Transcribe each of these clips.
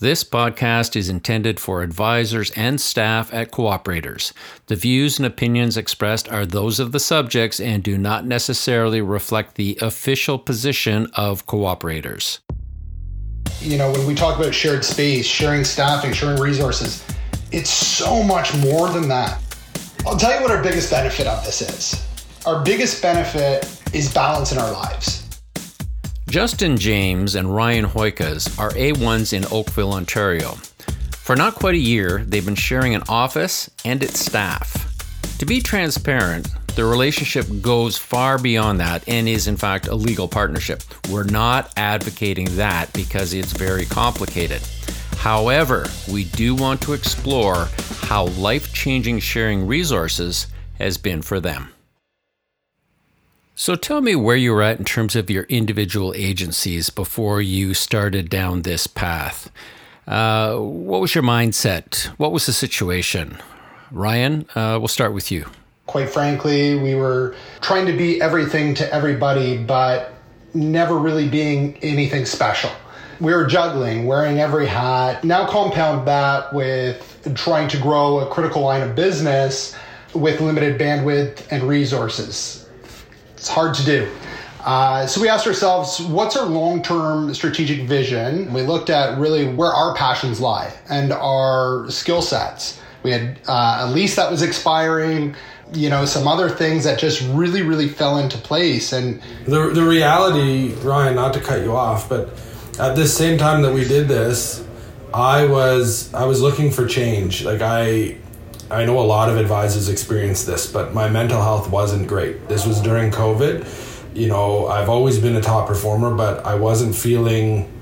This podcast is intended for advisors and staff at Co-operators. The views and opinions expressed are those of the subjects and do not necessarily reflect the official position of Co-operators. You know, when we talk about shared space, sharing staffing, sharing resources, it's so much more than that. I'll tell you what our biggest benefit of this is. Our biggest benefit is balance in our lives. Justin James and Ryan Hooykaas are A1s in Oakville, Ontario. For not quite a year, they've been sharing an office and its staff. To be transparent, the relationship goes far beyond that and is, in fact, a legal partnership. We're not advocating that because it's very complicated. However, we do want to explore how life changing sharing resources has been for them. So tell me where you were at in terms of your individual agencies before you started down this path. Uh, what was your mindset? What was the situation? Ryan, uh, we'll start with you. Quite frankly, we were trying to be everything to everybody, but never really being anything special. We were juggling, wearing every hat. Now, compound that with trying to grow a critical line of business with limited bandwidth and resources it's hard to do. Uh, so we asked ourselves, what's our long term strategic vision? We looked at really where our passions lie and our skill sets. We had uh, a lease that was expiring, you know, some other things that just really, really fell into place. And the, the reality, Ryan, not to cut you off, but at the same time that we did this, I was I was looking for change. Like I I know a lot of advisors experience this, but my mental health wasn't great. This was during COVID. You know, I've always been a top performer, but I wasn't feeling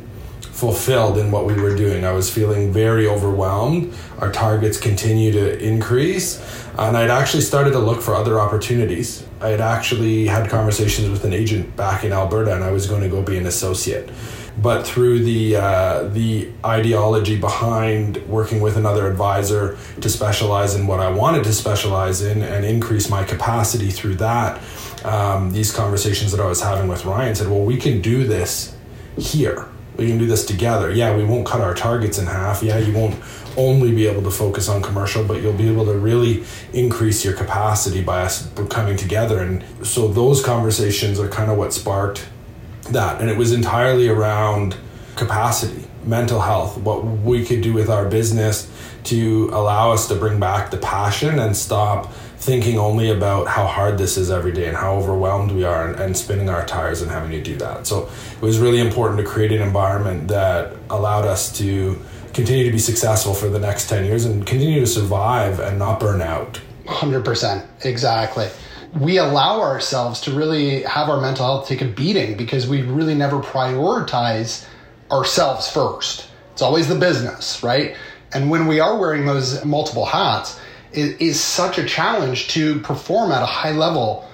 fulfilled in what we were doing. I was feeling very overwhelmed. Our targets continue to increase, and I'd actually started to look for other opportunities. I had actually had conversations with an agent back in Alberta, and I was going to go be an associate but through the uh, the ideology behind working with another advisor to specialize in what I wanted to specialize in and increase my capacity through that. Um, these conversations that I was having with Ryan said, "Well, we can do this here. We can do this together. Yeah, we won't cut our targets in half. Yeah, you won't only be able to focus on commercial, but you'll be able to really increase your capacity by us coming together." And so those conversations are kind of what sparked that. And it was entirely around capacity, mental health, what we could do with our business to allow us to bring back the passion and stop thinking only about how hard this is every day and how overwhelmed we are and, and, spinning our tires and having to do that. So it was really important to create an environment that allowed us to continue to be successful for the next 10 years and continue to survive and not burn out. 100%. Exactly we allow ourselves to really have our mental health take a beating because we really never prioritize ourselves first. It's always the business, right? And when we are wearing those multiple hats, it is such a challenge to perform at a high level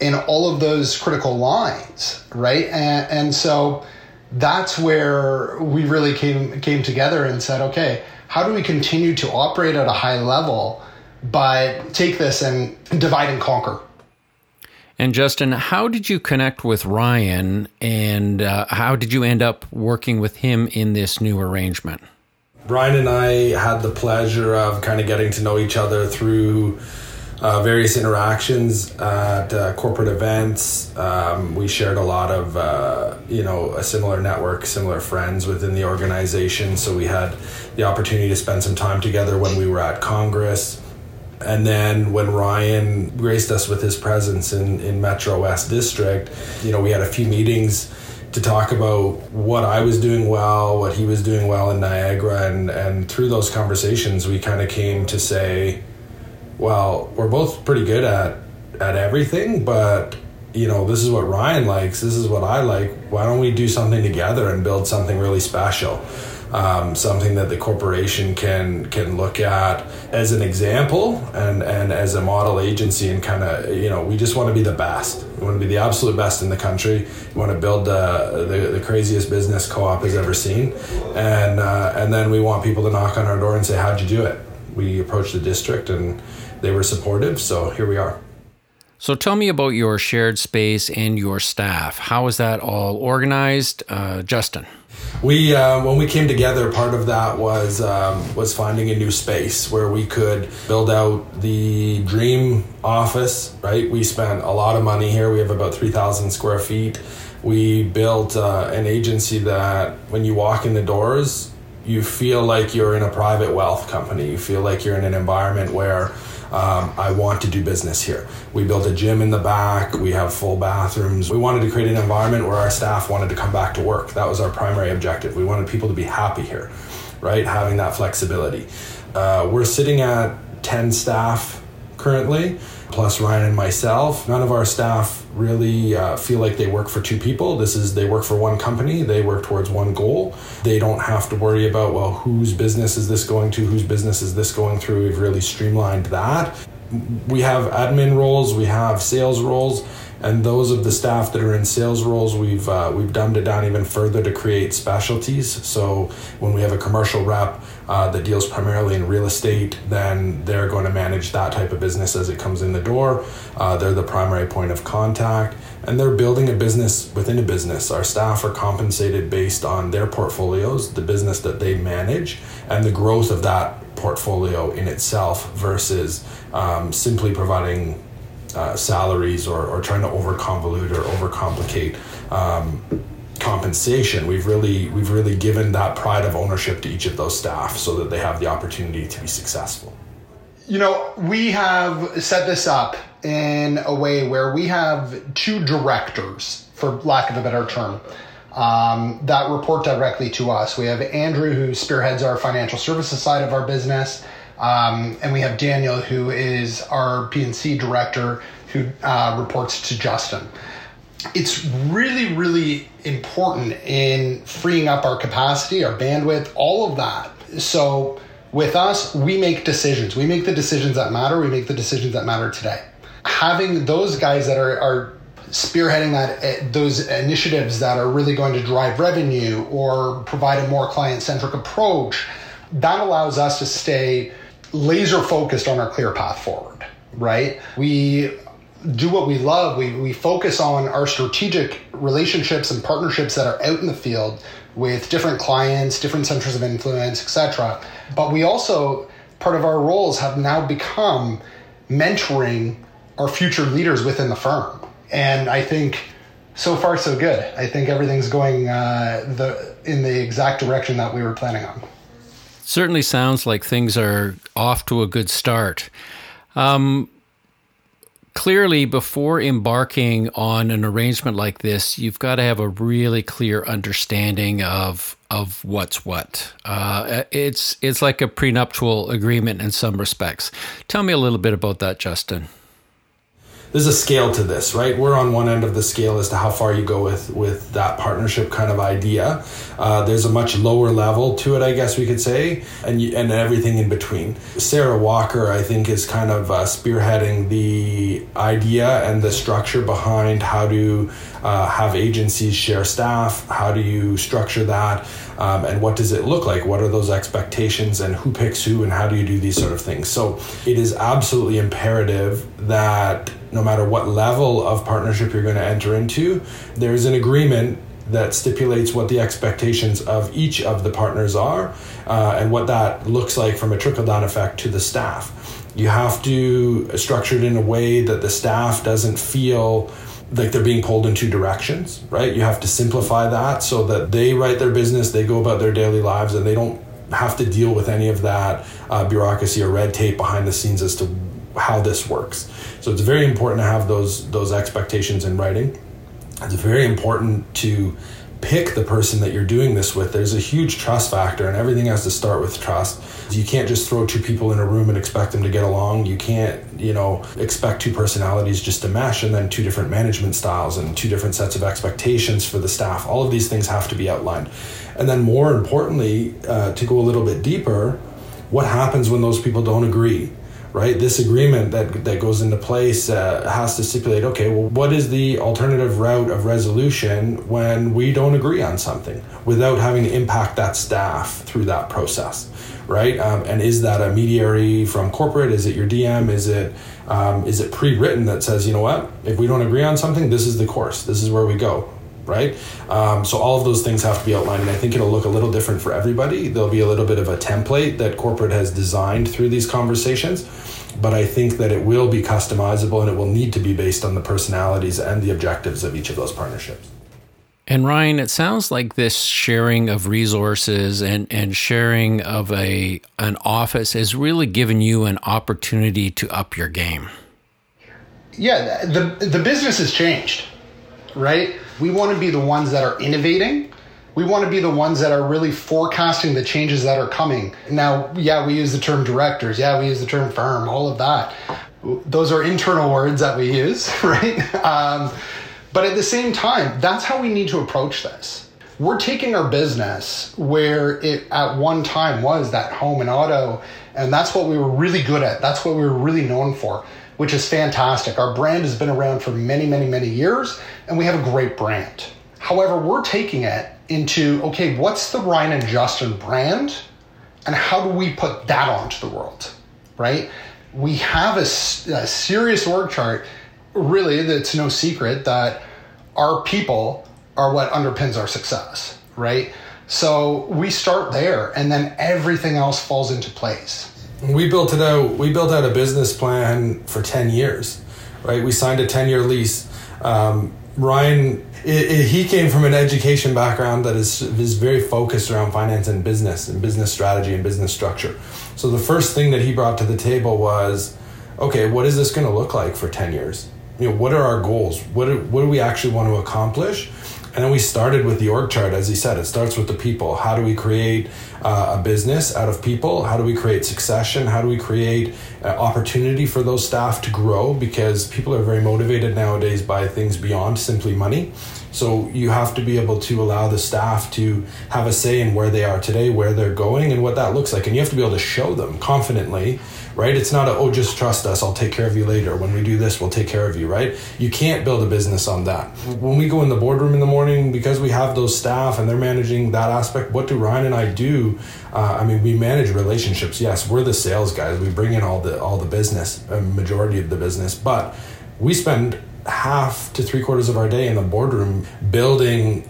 in all of those critical lines, right? And, and so that's where we really came came together and said, okay, how do we continue to operate at a high level, but take this and divide and conquer? And Justin, how did you connect with Ryan and uh, how did you end up working with him in this new arrangement? Ryan and I had the pleasure of kind of getting to know each other through uh, various interactions at uh, corporate events. Um, we shared a lot of, uh, you know, a similar network, similar friends within the organization. So we had the opportunity to spend some time together when we were at Congress. And then when Ryan graced us with his presence in, in Metro West District, you know, we had a few meetings to talk about what I was doing well, what he was doing well in Niagara, and and through those conversations, we kind of came to say, well, we're both pretty good at at everything, but you know, this is what Ryan likes, this is what I like. Why don't we do something together and build something really special? Um, something that the corporation can can look at as an example and and as a model agency and kind of you know we just want to be the best. We want to be the absolute best in the country. We want to build uh, the, the craziest business co-op has ever seen. And uh, and then we want people to knock on our door and say how'd you do it? We approached the district and they were supportive so here we are. So tell me about your shared space and your staff. How is that all organized, uh, Justin? We uh, when we came together, part of that was um, was finding a new space where we could build out the dream office. Right, we spent a lot of money here. We have about three thousand square feet. We built uh, an agency that when you walk in the doors, you feel like you're in a private wealth company. You feel like you're in an environment where um, I want to do business here. We built a gym in the back. We have full bathrooms. We wanted to create an environment where our staff wanted to come back to work. That was our primary objective. We wanted people to be happy here, right? Having that flexibility. Uh, we're sitting at 10 staff currently plus Ryan and myself. None of our staff really uh, feel like they work for two people. This is they work for one company. They work towards one goal. They don't have to worry about well, whose business is this going to? Whose business is this going through? We've really streamlined that. We have admin roles. We have sales roles and those of the staff that are in sales roles, we've uh, we've dumbed it down even further to create specialties. So when we have a commercial rep uh, that deals primarily in real estate, then they're going to manage that type of business as it comes in the door. Uh, they're the primary point of contact, and they're building a business within a business. Our staff are compensated based on their portfolios, the business that they manage, and the growth of that portfolio in itself versus um, simply providing uh, salaries or, or trying to over convolute or overcomplicate um, compensation. We've really we've really given that pride of ownership to each of those staff so that they have the opportunity to be successful. You know, we have set this up in a way where we have two directors, for lack of a better term, um, that report directly to us. We have Andrew, who spearheads our financial services side of our business, um, and we have Daniel, who is our P&C director, who uh, reports to Justin. It's really, really important in freeing up our capacity, our bandwidth, all of that. So, with us, we make decisions. We make the decisions that matter. We make the decisions that matter today. Having those guys that are, are spearheading that eh, those initiatives that are really going to drive revenue or provide a more client centric approach, that allows us to stay laser focused on our clear path forward, right? We do what we love. We, we focus on our strategic relationships and partnerships that are out in the field with different clients, different centers of influence, etc. But we also, part of our roles have now become mentoring our future leaders within the firm. And I think so far so good. I think everything's going uh, the in the exact direction that we were planning on certainly sounds like things are off to a good start. Um, clearly, before embarking on an arrangement like this, you've got to have a really clear understanding of of what's what. Uh, it's it's like a prenuptial agreement in some respects. Tell me a little bit about that, Justin there's a scale to this, right? We're on one end of the scale as to how far you go with with that partnership kind of idea. Uh, there's a much lower level to it, I guess we could say, and you, and everything in between. Sarah Walker, I think, is kind of uh, spearheading the idea and the structure behind how to uh, have agencies share staff. How do you structure that? Um, and what does it look like? What are those expectations and who picks who and how do you do these sort of things? So it is absolutely imperative that no matter what level of partnership you're going to enter into, there's an agreement that stipulates what the expectations of each of the partners are uh, and what that looks like from a trickle down effect to the staff. You have to structure it in a way that the staff doesn't feel like they're being pulled in two directions, right? You have to simplify that so that they write their business, they go about their daily lives, and they don't have to deal with any of that uh, bureaucracy or red tape behind the scenes as to how this works. So it's very important to have those those expectations in writing. It's very important to pick the person that you're doing this with. There's a huge trust factor, and everything has to start with trust. You can't just throw two people in a room and expect them to get along. You can't, you know, expect two personalities just to mesh, and then two different management styles and two different sets of expectations for the staff. All of these things have to be outlined. And then, more importantly, uh, to go a little bit deeper, what happens when those people don't agree? Right? This agreement that that goes into place uh, has to stipulate, okay, well, what is the alternative route of resolution when we don't agree on something without having to impact that staff through that process, right? Um, and is that a mediary from corporate? Is it your DM? Is it um, is it pre-written that says, you know what, if we don't agree on something, this is the course. This is where we go. right? Um, so all of those things have to be outlined, and I think it'll look a little different for everybody. There'll be a little bit of a template that corporate has designed through these conversations, but I think that it will be customizable and it will need to be based on the personalities and the objectives of each of those partnerships. And Ryan, it sounds like this sharing of resources and, and sharing of a an office has really given you an opportunity to up your game. Yeah, the the business has changed, right? We want to be the ones that are innovating. We want to be the ones that are really forecasting the changes that are coming. Now, yeah, we use the term directors. Yeah, we use the term firm. All of that. Those are internal words that we use, right? Um, but at the same time, that's how we need to approach this. We're taking our business where it at one time was that home and auto, and that's what we were really good at. That's what we were really known for, which is fantastic. Our brand has been around for many, many, many years, and we have a great brand. However, we're taking it into okay, what's the Ryan and Justin brand, and how do we put that onto the world, right? We have a, a serious org chart really, it's no secret that our people are what underpins our success, right? So we start there, and then everything else falls into place. We built it out. We built out a business plan for ten years, right? We signed a ten-year lease. Um, Ryan, it, it, he came from an education background that is is very focused around finance and business and business strategy and business structure. So the first thing that he brought to the table was, okay, what is this going to look like for ten years? you know, what are our goals? What what do we actually want to accomplish? And then we started with the org chart, as he said. It starts with the people. How do we create uh, a business out of people? How do we create succession? How do we create uh, opportunity for those staff to grow? Because people are very motivated nowadays by things beyond simply money. So you have to be able to allow the staff to have a say in where they are today, where they're going, and what that looks like. And you have to be able to show them confidently right? It's not a, oh, just trust us, I'll take care of you later. When we do this, we'll take care of you, right? You can't build a business on that. When we go in the boardroom in the morning, because we have those staff and they're managing that aspect, what do Ryan and I do? Uh, I mean, we manage relationships. Yes, we're the sales guys. We bring in all the all the business, a majority of the business, but we spend half to three quarters of our day in the boardroom building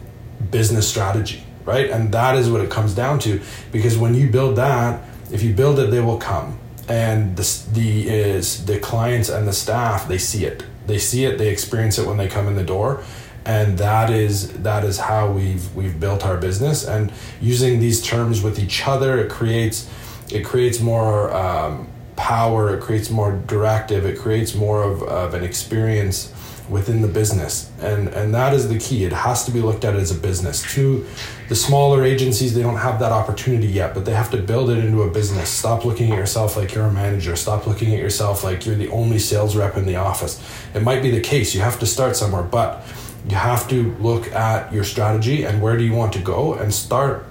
business strategy, right? And that is what it comes down to. Because when you build that, if you build it, they will come and the the is the clients and the staff they see it. They see it they experience it when they come in the door and that is that is how we've we've built our business. And using these terms with each other it creates it creates more um, power it creates more directive it creates more of, of an experience within the business. And and that is the key. It has to be looked at as a business. To the smaller agencies they don't have that opportunity yet but they have to build it into a business. Stop looking at yourself like you're a manager. Stop looking at yourself like you're the only sales rep in the office. It might be the case you have to start somewhere but you have to look at your strategy and where do you want to go and start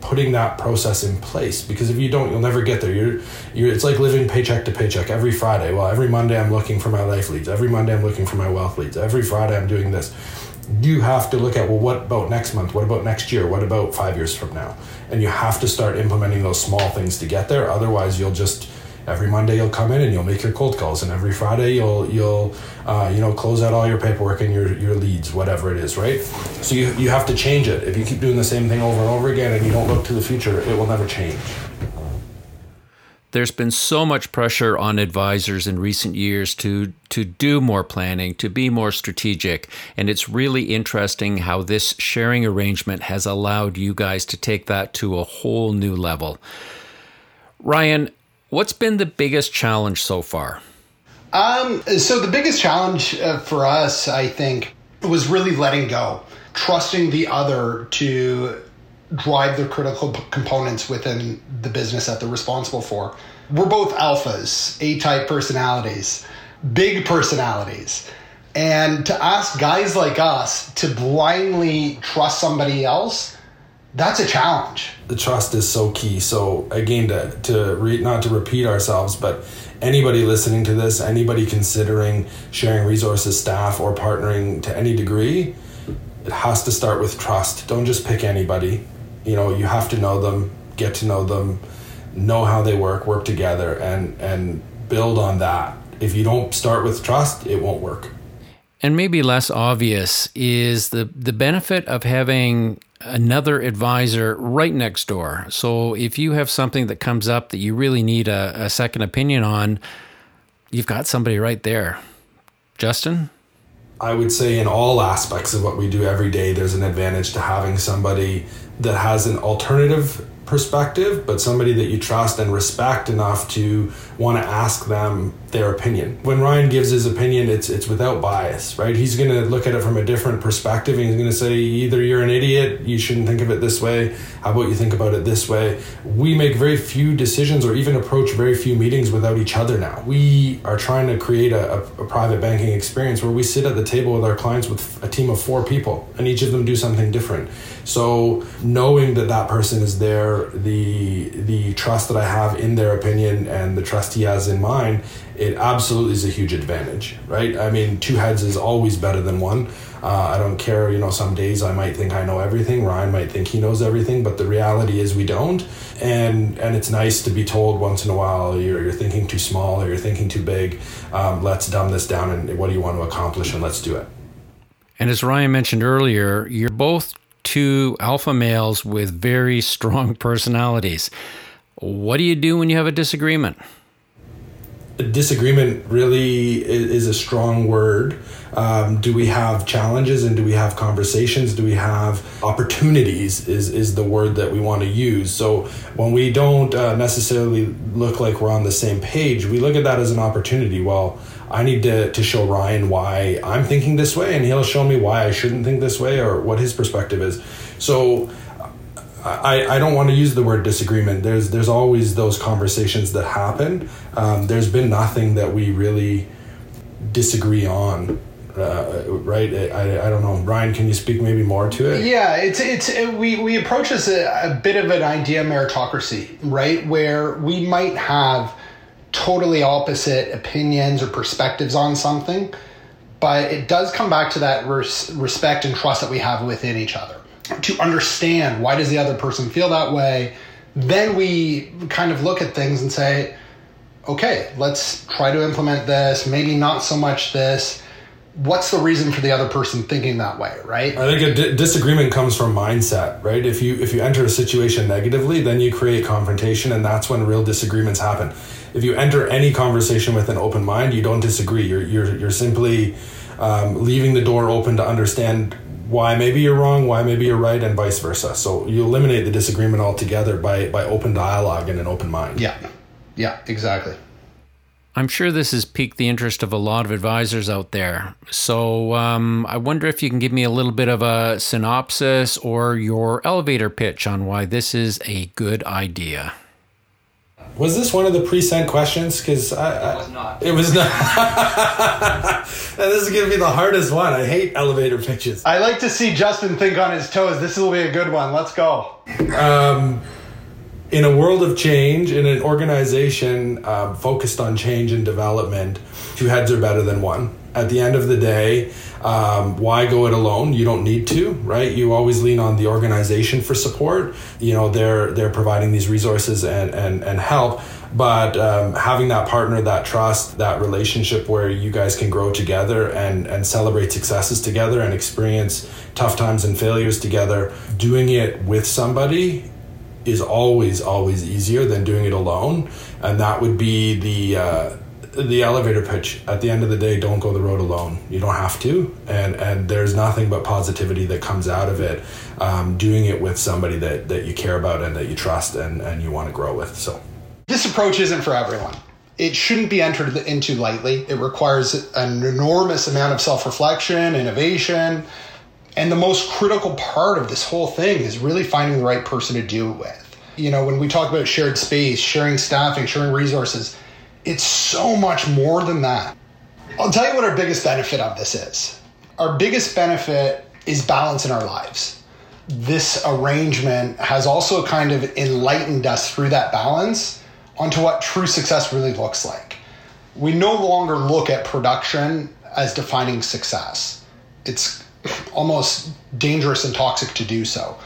putting that process in place because if you don't you'll never get there. You're, you're it's like living paycheck to paycheck every friday. Well every monday i'm looking for my life leads. Every monday i'm looking for my wealth leads. Every friday i'm doing this. You have to look at well what about next month? What about next year? What about five years from now? And you have to start implementing those small things to get there. Otherwise you'll just every Monday you'll come in and you'll make your cold calls, and every Friday you'll you'll uh, you know close out all your paperwork and your your leads, whatever it is, right? So you you have to change it. If you keep doing the same thing over and over again and you don't look to the future, it will never change. There's been so much pressure on advisors in recent years to to do more planning, to be more strategic, and it's really interesting how this sharing arrangement has allowed you guys to take that to a whole new level. Ryan, What's been the biggest challenge so far? Um, so the biggest challenge uh, for us, I think, was really letting go, trusting the other to drive the critical p- components within the business that they're responsible for. We're both alphas, A-type personalities, big personalities. And to ask guys like us to blindly trust somebody else that's a challenge. The trust is so key. So again, to to re, not to repeat ourselves, but anybody listening to this, anybody considering sharing resources, staff, or partnering to any degree, it has to start with trust. Don't just pick anybody. You know, you have to know them, get to know them, know how they work, work together, and and build on that. If you don't start with trust, it won't work. And maybe less obvious is the, the benefit of having another advisor right next door. So if you have something that comes up that you really need a, a second opinion on, you've got somebody right there. Justin? I would say in all aspects of what we do every day, there's an advantage to having somebody that has an alternative perspective, but somebody that you trust and respect enough to want to ask them their opinion. When Ryan gives his opinion, it's it's without bias, right? He's going to look at it from a different perspective and he's going to say either you're an idiot, you shouldn't think of it this way, how about you think about it this way? We make very few decisions or even approach very few meetings without each other now. We are trying to create a, a, a private banking experience where we sit at the table with our clients with a team of four people and each of them do something different. So knowing that that person is there, the the trust that I have in their opinion and the trust he has in mine, it absolutely is a huge advantage, right? I mean, two heads is always better than one. Uh, I don't care, you know, some days I might think I know everything, Ryan might think he knows everything, but the reality is we don't. And and it's nice to be told once in a while you're, you're thinking too small or you're thinking too big. Um, let's dumb this down and what do you want to accomplish and let's do it. And as Ryan mentioned earlier, you're both two alpha males with very strong personalities. What do you do when you have a disagreement? A disagreement really is a strong word. Um, do we have challenges and do we have conversations? Do we have opportunities? Is is the word that we want to use. So when we don't uh, necessarily look like we're on the same page, we look at that as an opportunity. Well, I need to, to show Ryan why I'm thinking this way, and he'll show me why I shouldn't think this way or what his perspective is. So I, I don't want to use the word disagreement. There's there's always those conversations that happen. Um, there's been nothing that we really disagree on. Uh, right? I, I don't know. Ryan, can you speak maybe more to it? Yeah, it's it's it, we we approach this a, a bit of an idea meritocracy, right? Where we might have totally opposite opinions or perspectives on something, but it does come back to that res- respect and trust that we have within each other. To understand why does the other person feel that way. Then we kind of look at things and say, okay, let's try to implement this, maybe not so much this. What's the reason for the other person thinking that way right? I think a di- disagreement comes from mindset right? If you if you enter a situation negatively then you create confrontation and that's when real disagreements happen if you enter any conversation with an open mind you don't disagree. You're you're, you're simply um, leaving the door open to understand why maybe you're wrong why maybe you're right and vice versa. So you eliminate the disagreement altogether by by open dialogue and an open mind. Yeah. Yeah exactly. I'm sure this has piqued the interest of a lot of advisors out there. So um, I wonder if you can give me a little bit of a synopsis or your elevator pitch on why this is a good idea. Was this one of the pre-sent questions? Because it was not. It was not. and this is going to be the hardest one. I hate elevator pitches. I like to see Justin think on his toes. This will be a good one. Let's go. Um, in a world of change, in an organization uh, focused on change and development, two heads are better than one. At the end of the day, um, why go it alone? You don't need to, right? You always lean on the organization for support. You know, they're they're providing these resources and and, and help, but um, having that partner, that trust, that relationship where you guys can grow together and and celebrate successes together and experience tough times and failures together, doing it with somebody is always always easier than doing it alone and that would be the uh, the elevator pitch at the end of the day don't go the road alone. You don't have to. And and there's nothing but positivity that comes out of it um, doing it with somebody that that you care about and that you trust and and you want to grow with so. This approach isn't for everyone. It shouldn't be entered into lightly. It requires an enormous amount of self-reflection innovation and the most critical part of this whole thing is really finding the right person to do it with. You know, when we talk about shared space, sharing staffing, sharing resources, it's so much more than that. I'll tell you what our biggest benefit of this is. Our biggest benefit is balance in our lives. This arrangement has also kind of enlightened us through that balance onto what true success really looks like. We no longer look at production as defining success. It's almost dangerous and toxic to do so.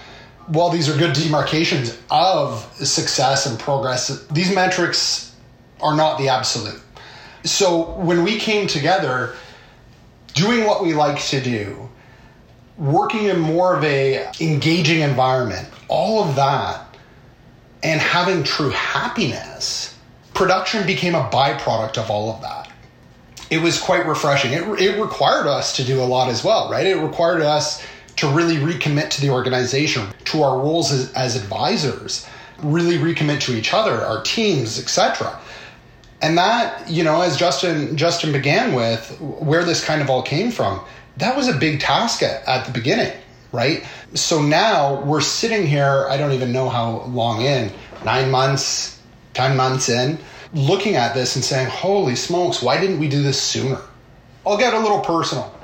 While these are good demarcations of success and progress, these metrics are not the absolute. So when we came together, doing what we like to do, working in more of a engaging environment, all of that, and having true happiness, production became a byproduct of all of that. It was quite refreshing. It, it required us to do a lot as well, right? It required us to really recommit to the organization, to our roles as, as advisors, really recommit to each other, our teams, etc. And that, you know, as Justin Justin began with, where this kind of all came from, that was a big task at, at the beginning, right? So now we're sitting here, I don't even know how long in, nine months, 10 months in, looking at this and saying, holy smokes, why didn't we do this sooner? I'll get a little personal.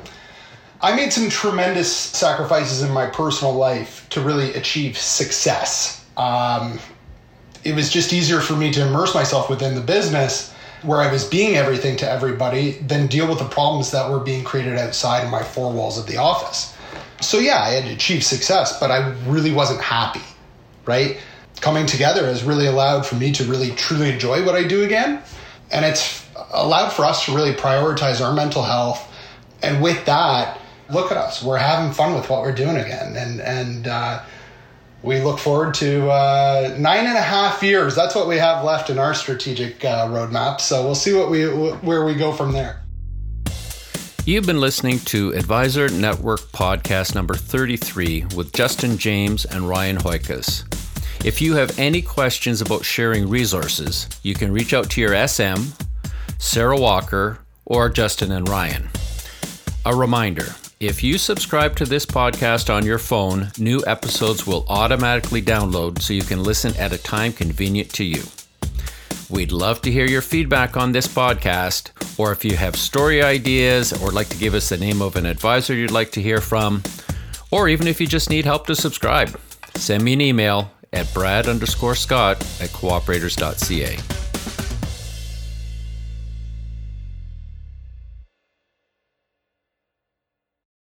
I made some tremendous sacrifices in my personal life to really achieve success. Um, it was just easier for me to immerse myself within the business where I was being everything to everybody than deal with the problems that were being created outside of my four walls of the office. So, yeah, I had achieved success, but I really wasn't happy, right? Coming together has really allowed for me to really truly enjoy what I do again. And it's allowed for us to really prioritize our mental health. And with that, look at us. We're having fun with what we're doing again. And, and, uh, we look forward to uh, nine and a half years. That's what we have left in our strategic uh, roadmap. So we'll see what we where we go from there. You've been listening to Advisor Network podcast number 33 with Justin James and Ryan Hooykaas. If you have any questions about sharing resources, you can reach out to your SM, Sarah Walker, or Justin and Ryan. A reminder if you subscribe to this podcast on your phone, new episodes will automatically download so you can listen at a time convenient to you. We'd love to hear your feedback on this podcast, or if you have story ideas or like to give us the name of an advisor you'd like to hear from, or even if you just need help to subscribe, send me an email at brad underscore scott at cooperators.ca.